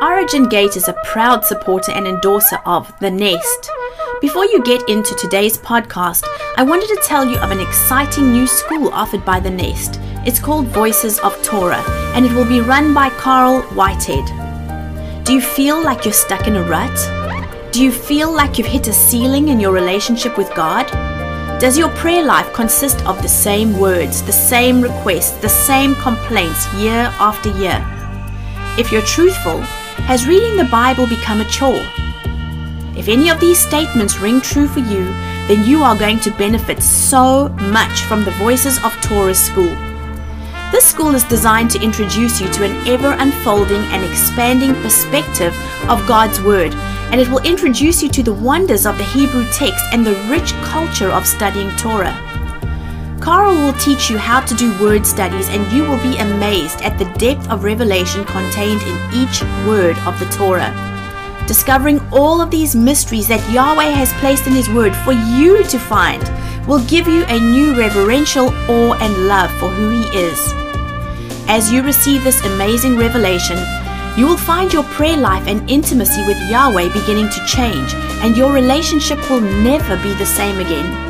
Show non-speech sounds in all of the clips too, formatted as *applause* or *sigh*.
Origin Gate is a proud supporter and endorser of The Nest. Before you get into today's podcast, I wanted to tell you of an exciting new school offered by The Nest. It's called Voices of Torah, and it will be run by Carl Whitehead. Do you feel like you're stuck in a rut? Do you feel like you've hit a ceiling in your relationship with God? Does your prayer life consist of the same words, the same requests, the same complaints year after year? If you're truthful, has reading the Bible become a chore? If any of these statements ring true for you, then you are going to benefit so much from the Voices of Torah School. This school is designed to introduce you to an ever unfolding and expanding perspective of God's Word, and it will introduce you to the wonders of the Hebrew text and the rich culture of studying Torah. Carl will teach you how to do word studies, and you will be amazed at the depth of revelation contained in each word of the Torah. Discovering all of these mysteries that Yahweh has placed in His Word for you to find will give you a new reverential awe and love for who He is. As you receive this amazing revelation, you will find your prayer life and intimacy with Yahweh beginning to change, and your relationship will never be the same again.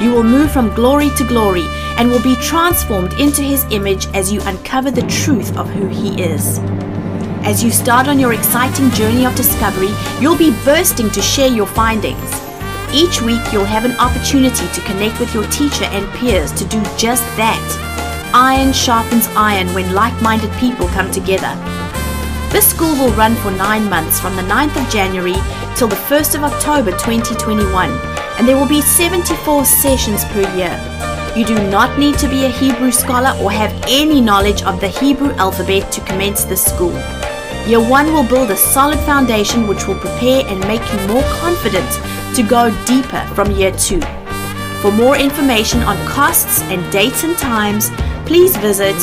You will move from glory to glory and will be transformed into His image as you uncover the truth of who He is. As you start on your exciting journey of discovery, you'll be bursting to share your findings. Each week, you'll have an opportunity to connect with your teacher and peers to do just that. Iron sharpens iron when like minded people come together. This school will run for nine months from the 9th of January till the 1st of October 2021 and there will be 74 sessions per year. You do not need to be a Hebrew scholar or have any knowledge of the Hebrew alphabet to commence this school. Year 1 will build a solid foundation which will prepare and make you more confident to go deeper from Year 2. For more information on costs and dates and times, please visit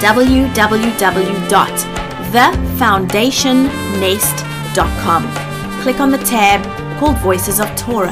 www.thefoundationnest.com. Click on the tab called Voices of Torah.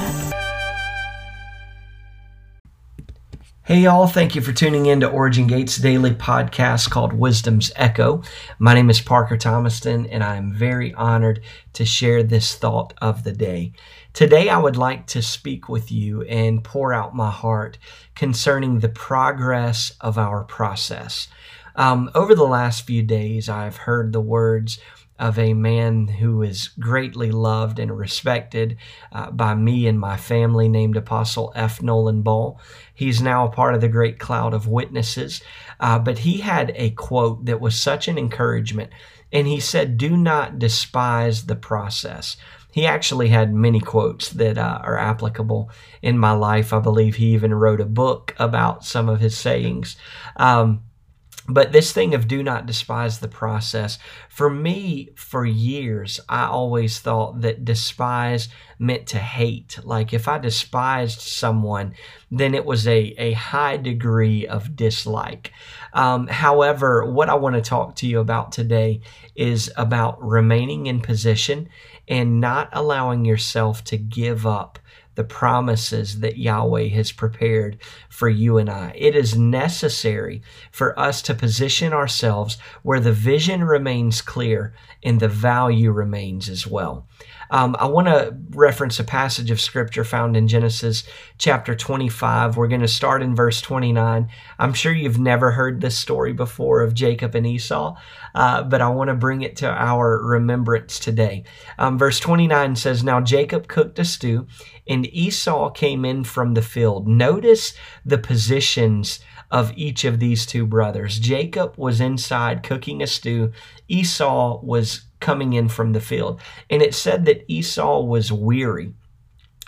Hey, y'all, thank you for tuning in to Origin Gates daily podcast called Wisdom's Echo. My name is Parker Thomaston, and I am very honored to share this thought of the day. Today, I would like to speak with you and pour out my heart concerning the progress of our process. Um, over the last few days, I've heard the words of a man who is greatly loved and respected uh, by me and my family, named Apostle F. Nolan Ball. He's now a part of the great cloud of witnesses. Uh, but he had a quote that was such an encouragement. And he said, Do not despise the process. He actually had many quotes that uh, are applicable in my life. I believe he even wrote a book about some of his sayings. Um, but this thing of do not despise the process, for me, for years, I always thought that despise meant to hate. Like if I despised someone, then it was a, a high degree of dislike. Um, however, what I want to talk to you about today is about remaining in position and not allowing yourself to give up the promises that Yahweh has prepared for you and I. It is necessary for us to position ourselves where the vision remains clear and the value remains as well. Um, I want to reference a passage of scripture found in Genesis chapter 25. We're going to start in verse 29. I'm sure you've never heard this story before of Jacob and Esau, uh, but I want to bring it to our remembrance today. Um, verse 29 says, Now Jacob cooked a stew, and Esau came in from the field. Notice the positions of each of these two brothers. Jacob was inside cooking a stew, Esau was coming in from the field. And it said that Esau was weary.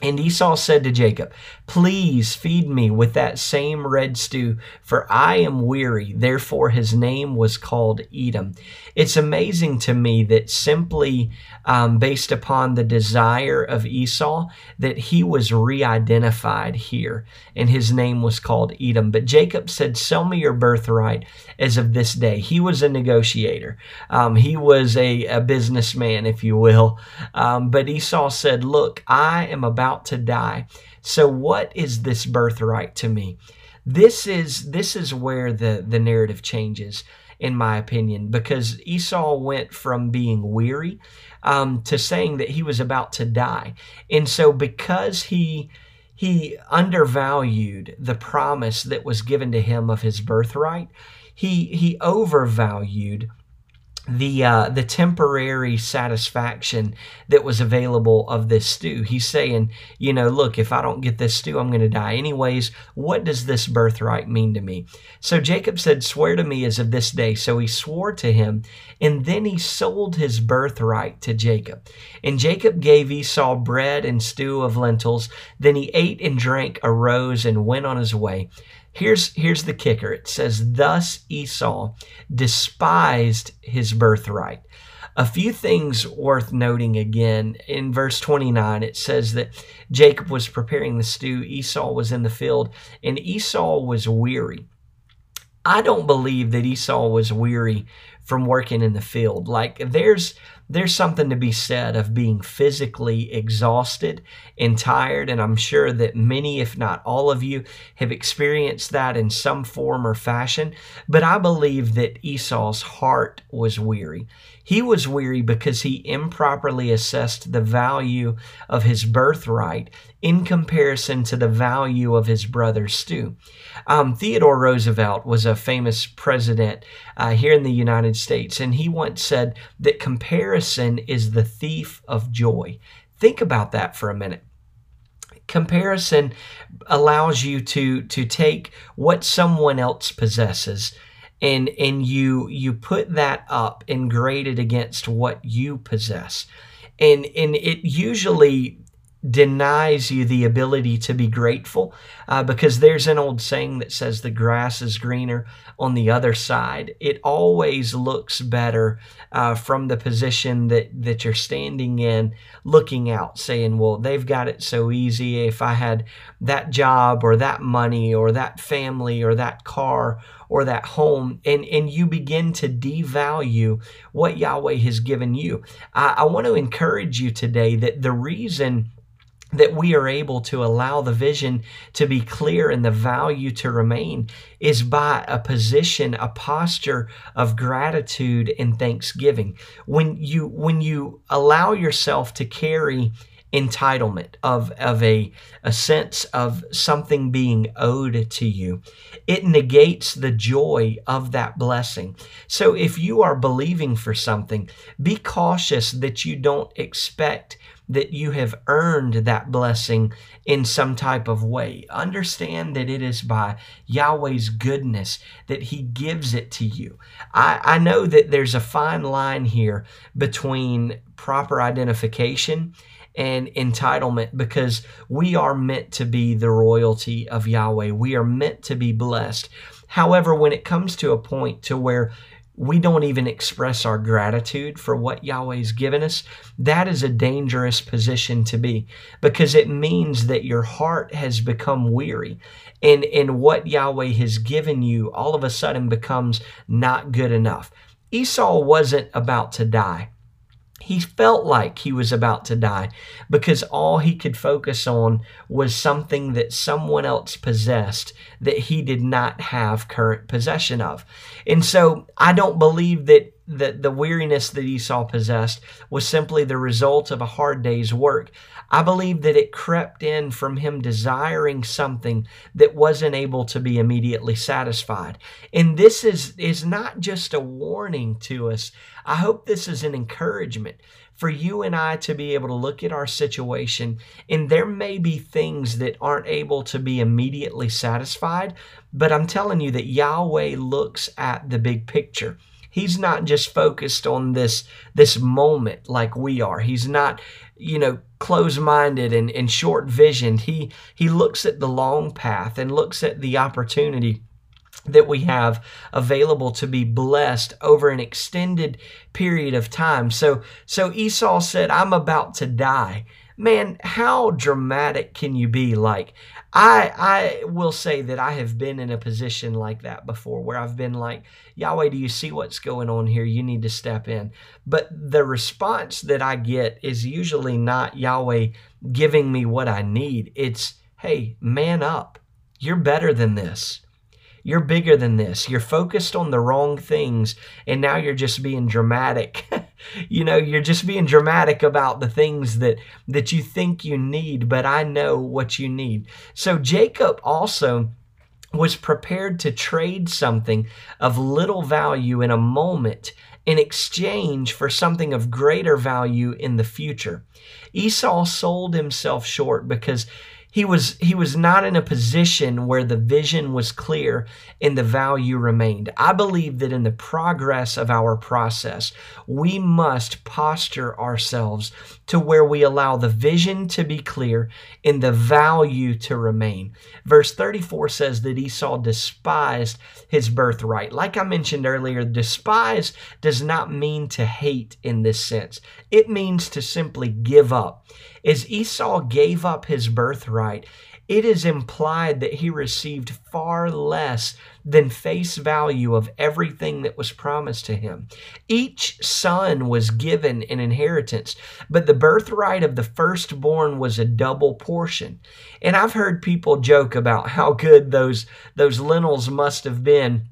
And Esau said to Jacob, Please feed me with that same red stew, for I am weary. Therefore, his name was called Edom. It's amazing to me that simply um, based upon the desire of Esau, that he was re identified here, and his name was called Edom. But Jacob said, Sell me your birthright as of this day. He was a negotiator, um, he was a, a, businessman, if you will. Um, but Esau said, Look, I am about to die. So, what is this birthright to me? This is this is where the the narrative changes in my opinion, because Esau went from being weary um, to saying that he was about to die. And so, because he he undervalued the promise that was given to him of his birthright, he he overvalued the uh, the temporary satisfaction that was available of this stew. He's saying, you know, look, if I don't get this stew, I'm going to die anyways. What does this birthright mean to me? So Jacob said, "Swear to me as of this day." So he swore to him, and then he sold his birthright to Jacob. And Jacob gave Esau bread and stew of lentils. Then he ate and drank, arose, and went on his way. Here's, here's the kicker it says, Thus Esau despised his birthright. A few things worth noting again. In verse 29, it says that Jacob was preparing the stew, Esau was in the field, and Esau was weary. I don't believe that Esau was weary from working in the field. Like there's there's something to be said of being physically exhausted and tired and I'm sure that many if not all of you have experienced that in some form or fashion, but I believe that Esau's heart was weary. He was weary because he improperly assessed the value of his birthright in comparison to the value of his brother stew. Um, Theodore Roosevelt was a famous president uh, here in the United States, and he once said that comparison is the thief of joy. Think about that for a minute comparison allows you to to take what someone else possesses and and you you put that up and grade it against what you possess and and it usually denies you the ability to be grateful uh, because there's an old saying that says the grass is greener on the other side. It always looks better uh, from the position that that you're standing in looking out saying well they've got it so easy. If i had that job or that money or that family or that car or that home and and you begin to devalue what yahweh has given you. I, I want to encourage you today that the reason that we are able to allow the vision to be clear and the value to remain is by a position a posture of gratitude and thanksgiving. When you when you allow yourself to carry entitlement of of a a sense of something being owed to you it negates the joy of that blessing. So if you are believing for something be cautious that you don't expect that you have earned that blessing in some type of way. Understand that it is by Yahweh's goodness that He gives it to you. I, I know that there's a fine line here between proper identification and entitlement because we are meant to be the royalty of Yahweh. We are meant to be blessed. However, when it comes to a point to where we don't even express our gratitude for what Yahweh's given us, that is a dangerous position to be because it means that your heart has become weary and, and what Yahweh has given you all of a sudden becomes not good enough. Esau wasn't about to die. He felt like he was about to die because all he could focus on was something that someone else possessed that he did not have current possession of. And so I don't believe that that the weariness that Esau possessed was simply the result of a hard day's work. I believe that it crept in from him desiring something that wasn't able to be immediately satisfied. And this is, is not just a warning to us. I hope this is an encouragement for you and I to be able to look at our situation, and there may be things that aren't able to be immediately satisfied, but I'm telling you that Yahweh looks at the big picture. He's not just focused on this this moment like we are. He's not, you know, close-minded and, and short-visioned. He he looks at the long path and looks at the opportunity that we have available to be blessed over an extended period of time. So so Esau said, "I'm about to die." Man, how dramatic can you be? Like I I will say that I have been in a position like that before where I've been like, Yahweh, do you see what's going on here? You need to step in. But the response that I get is usually not Yahweh giving me what I need. It's, hey, man up. You're better than this You're bigger than this. You're focused on the wrong things, and now you're just being dramatic. *laughs* you know, you're just being dramatic about the things that that you think you need, but I know what you need. So Jacob also was prepared to trade something of little value in a moment in exchange for something of greater value in the future. Esau sold himself short because he was he was not in a position where the vision was clear and the value remained. I believe that in the progress of our process, we must posture ourselves to where we allow the vision to be clear and the value to remain. Verse 34 says that Esau despised his birthright. Like I mentioned earlier, despise does not mean to hate in this sense. It means to simply give up. As Esau gave up his birthright, it is implied that he received far less than face value of everything that was promised to him. Each son was given an inheritance, but the birthright of the firstborn was a double portion. And I've heard people joke about how good those, those lentils must have been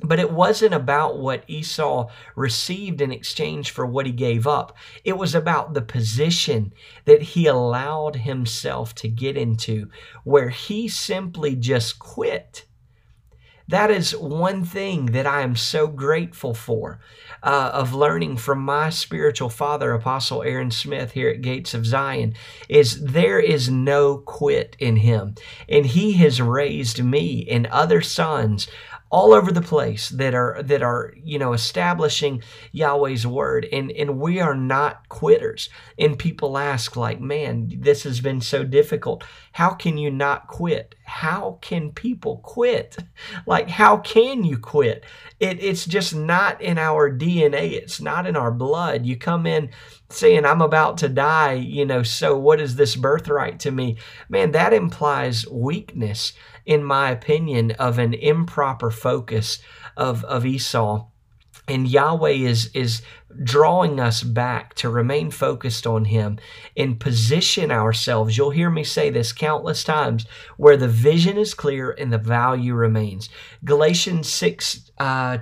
but it wasn't about what Esau received in exchange for what he gave up. It was about the position that he allowed himself to get into, where he simply just quit. That is one thing that I am so grateful for uh, of learning from my spiritual father, Apostle Aaron Smith, here at Gates of Zion, is there is no quit in him. And he has raised me and other sons all over the place that are that are you know establishing Yahweh's word. And and we are not quitters. And people ask like man this has been so difficult. How can you not quit? How can people quit? *laughs* Like how can you quit it, it's just not in our DNA it's not in our blood. You come in saying I'm about to die you know so what is this birthright to me? Man that implies weakness in my opinion, of an improper focus of, of Esau. And Yahweh is, is drawing us back to remain focused on Him and position ourselves. You'll hear me say this countless times where the vision is clear and the value remains. Galatians 6 uh,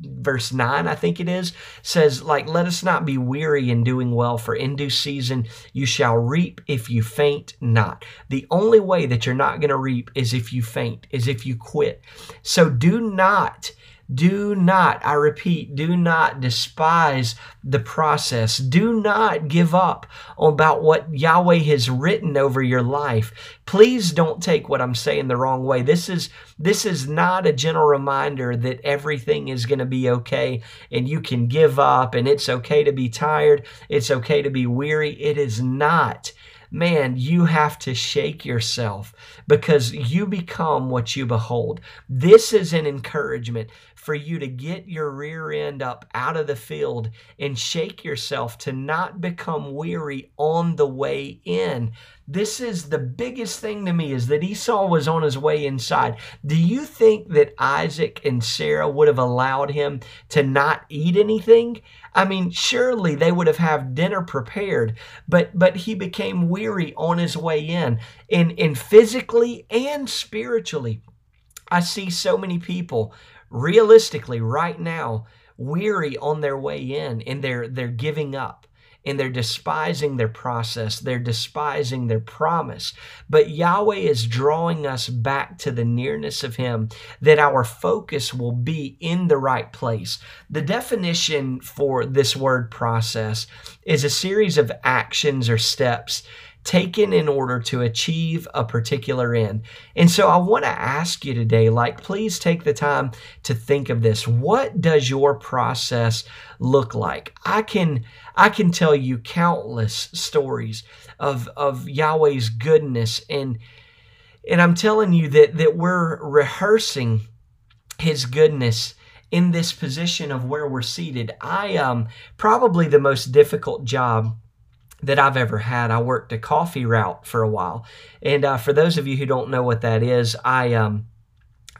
verse 9 i think it is says like let us not be weary in doing well for in due season you shall reap if you faint not the only way that you're not going to reap is if you faint is if you quit so do not do not, I repeat, do not despise the process. Do not give up about what Yahweh has written over your life. Please don't take what I'm saying the wrong way. This is this is not a gentle reminder that everything is going to be okay and you can give up and it's okay to be tired, it's okay to be weary. It is not man, you have to shake yourself because you become what you behold. This is an encouragement for you to get your rear end up out of the field and shake yourself to not become weary on the way in. This is the biggest thing to me is that Esau was on his way inside. Do you think that Isaac and Sarah would have allowed him to not eat anything? I mean, surely they would have had dinner prepared, but but he became weary on his way in, in, in physically and spiritually. I see so many people realistically right now weary on their way in and they're they're giving up and they're despising their process. They're despising their promise. But Yahweh is drawing us back to the nearness of Him that our focus will be in the right place. The definition for this word process is a series of actions or steps taken in order to achieve a particular end. And so I want to ask you today, like, please take the time to think of this. What does your process look like? I can, I can tell you countless stories of, of Yahweh's goodness and, and I'm telling you that, that we're rehearsing his goodness in this position of where we're seated. I um probably the most difficult job that I've ever had. I worked a coffee route for a while, and uh, for those of you who don't know what that is, I um,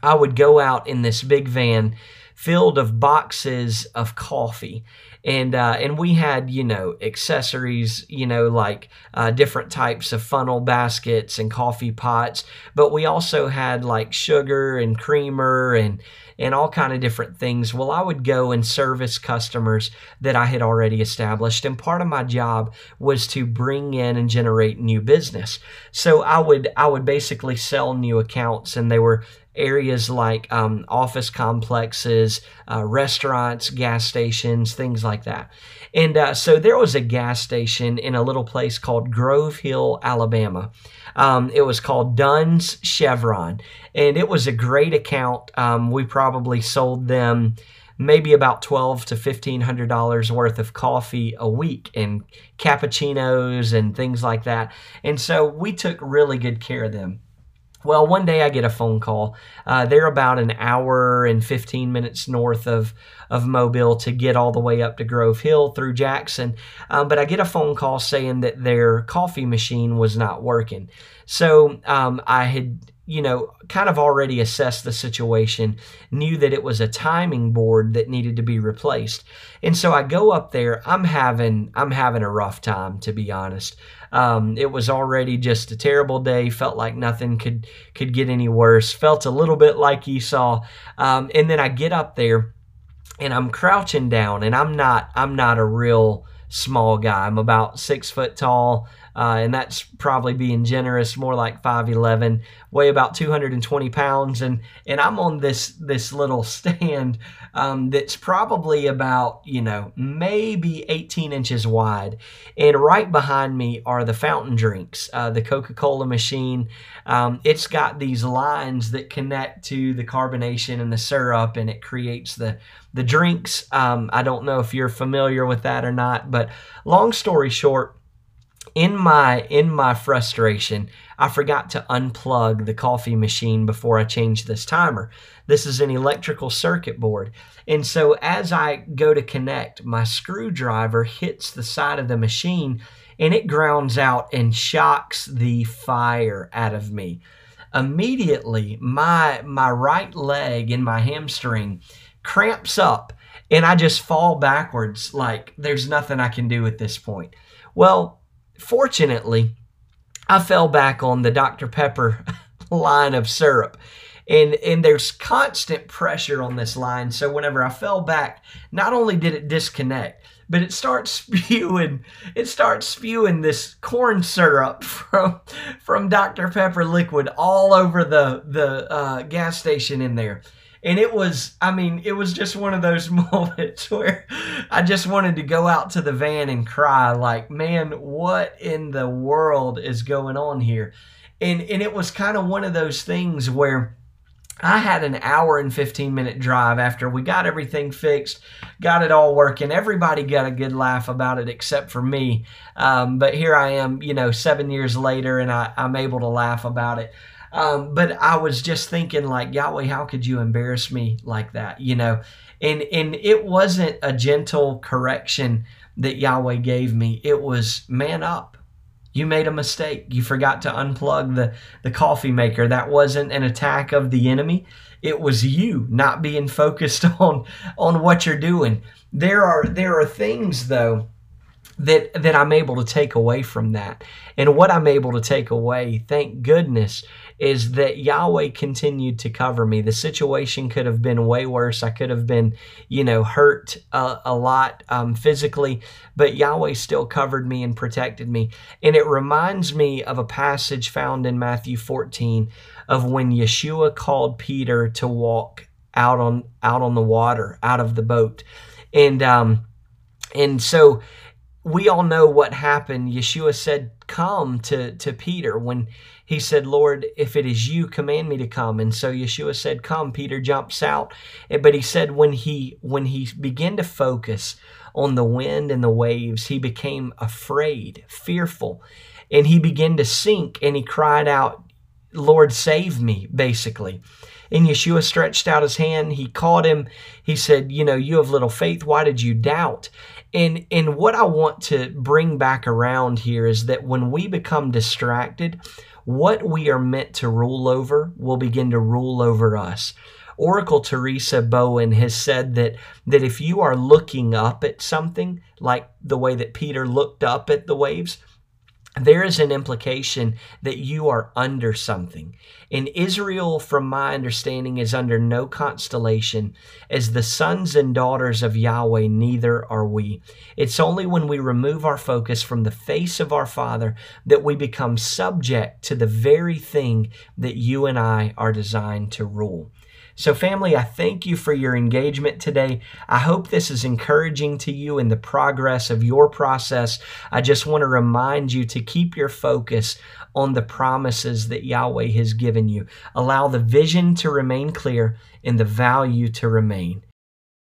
I would go out in this big van filled of boxes of coffee and uh, and we had you know accessories, you know like uh, different types of funnel baskets and coffee pots, but we also had like sugar and creamer and and all kind of different things. Well, I would go and service customers that I had already established, and part of my job was to bring in and generate new business. So I would I would basically sell new accounts, and they were areas like um, office complexes, uh, restaurants, gas stations, things like that. And uh, so there was a gas station in a little place called Grove Hill, Alabama. Um, it was called Dunn's Chevron, and it was a great account. Um, we probably sold them maybe about twelve to fifteen hundred dollars worth of coffee a week and cappuccinos and things like that. And so we took really good care of them. Well, one day I get a phone call. Uh, they're about an hour and 15 minutes north of, of Mobile to get all the way up to Grove Hill through Jackson. Um, but I get a phone call saying that their coffee machine was not working. So um, I had you know, kind of already assessed the situation, knew that it was a timing board that needed to be replaced. And so I go up there, I'm having I'm having a rough time to be honest. Um, it was already just a terrible day. Felt like nothing could could get any worse. Felt a little bit like Esau. Um, and then I get up there, and I'm crouching down, and I'm not I'm not a real small guy. I'm about six foot tall, uh, and that's probably being generous, more like 5'11, weigh about 220 pounds, and and I'm on this this little *laughs* stand um, that's probably about you know maybe 18 inches wide, and right behind me are the fountain drinks, uh, the Coca-Cola machine. Um, it's got these lines that connect to the carbonation and the syrup, and it creates the the drinks. Um, I don't know if you're familiar with that or not, but long story short, in my in my frustration, I forgot to unplug the coffee machine before I changed this timer. This is an electrical circuit board. And so as I go to connect, my screwdriver hits the side of the machine and it grounds out and shocks the fire out of me. Immediately, my my right leg and my hamstring cramps up and I just fall backwards like there's nothing I can do at this point. Well, fortunately, I fell back on the Dr. Pepper *laughs* line of syrup. And, and there's constant pressure on this line. So whenever I fell back, not only did it disconnect, but it starts *laughs* spewing it starts spewing this corn syrup *laughs* from from Dr Pepper liquid all over the the uh, gas station in there and it was i mean it was just one of those *laughs* moments where i just wanted to go out to the van and cry like man what in the world is going on here and and it was kind of one of those things where I had an hour and 15 minute drive after we got everything fixed, got it all working. Everybody got a good laugh about it except for me. Um, but here I am, you know, seven years later, and I, I'm able to laugh about it. Um, but I was just thinking, like Yahweh, how could you embarrass me like that? You know, and and it wasn't a gentle correction that Yahweh gave me. It was man up. You made a mistake. You forgot to unplug the the coffee maker. That wasn't an attack of the enemy. It was you not being focused *laughs* on on what you're doing. There are there are things though that that I'm able to take away from that. And what I'm able to take away, thank goodness, is that Yahweh continued to cover me. The situation could have been way worse. I could have been, you know, hurt a, lot um, physically, but Yahweh still covered me and protected me. And it reminds me of a passage found in Matthew 14 of when Yeshua called Peter to walk out on out on the water, out of the boat, and um, and so we all know what happened. Yeshua said, Come to, to Peter when he said, Lord, if it is you, command me to come. And so Yeshua said, Come. Peter jumps out. But he said when he when he began to focus on the wind and the waves, he became afraid, fearful, and he began to sink and he cried out, Lord, save me, basically. And Yeshua stretched out his hand. He caught him. He said, You know, you have little faith. Why did you doubt? And and what I want to bring back around here is that when we become distracted, what we are meant to rule over will begin to rule over us. Oracle Teresa Bowen has said that, that if you are looking up at something, like the way that Peter looked up at the waves, there is an implication that you are under something. And Israel, from my understanding, is under no constellation. As the sons and daughters of Yahweh, neither are we. It's only when we remove our focus from the face of our Father that we become subject to the very thing that you and I are designed to rule. So, family, I thank you for your engagement today. I hope this is encouraging to you in the progress of your process. I just want to remind you to keep your focus on the promises that Yahweh has given you. Allow the vision to remain clear and the value to remain.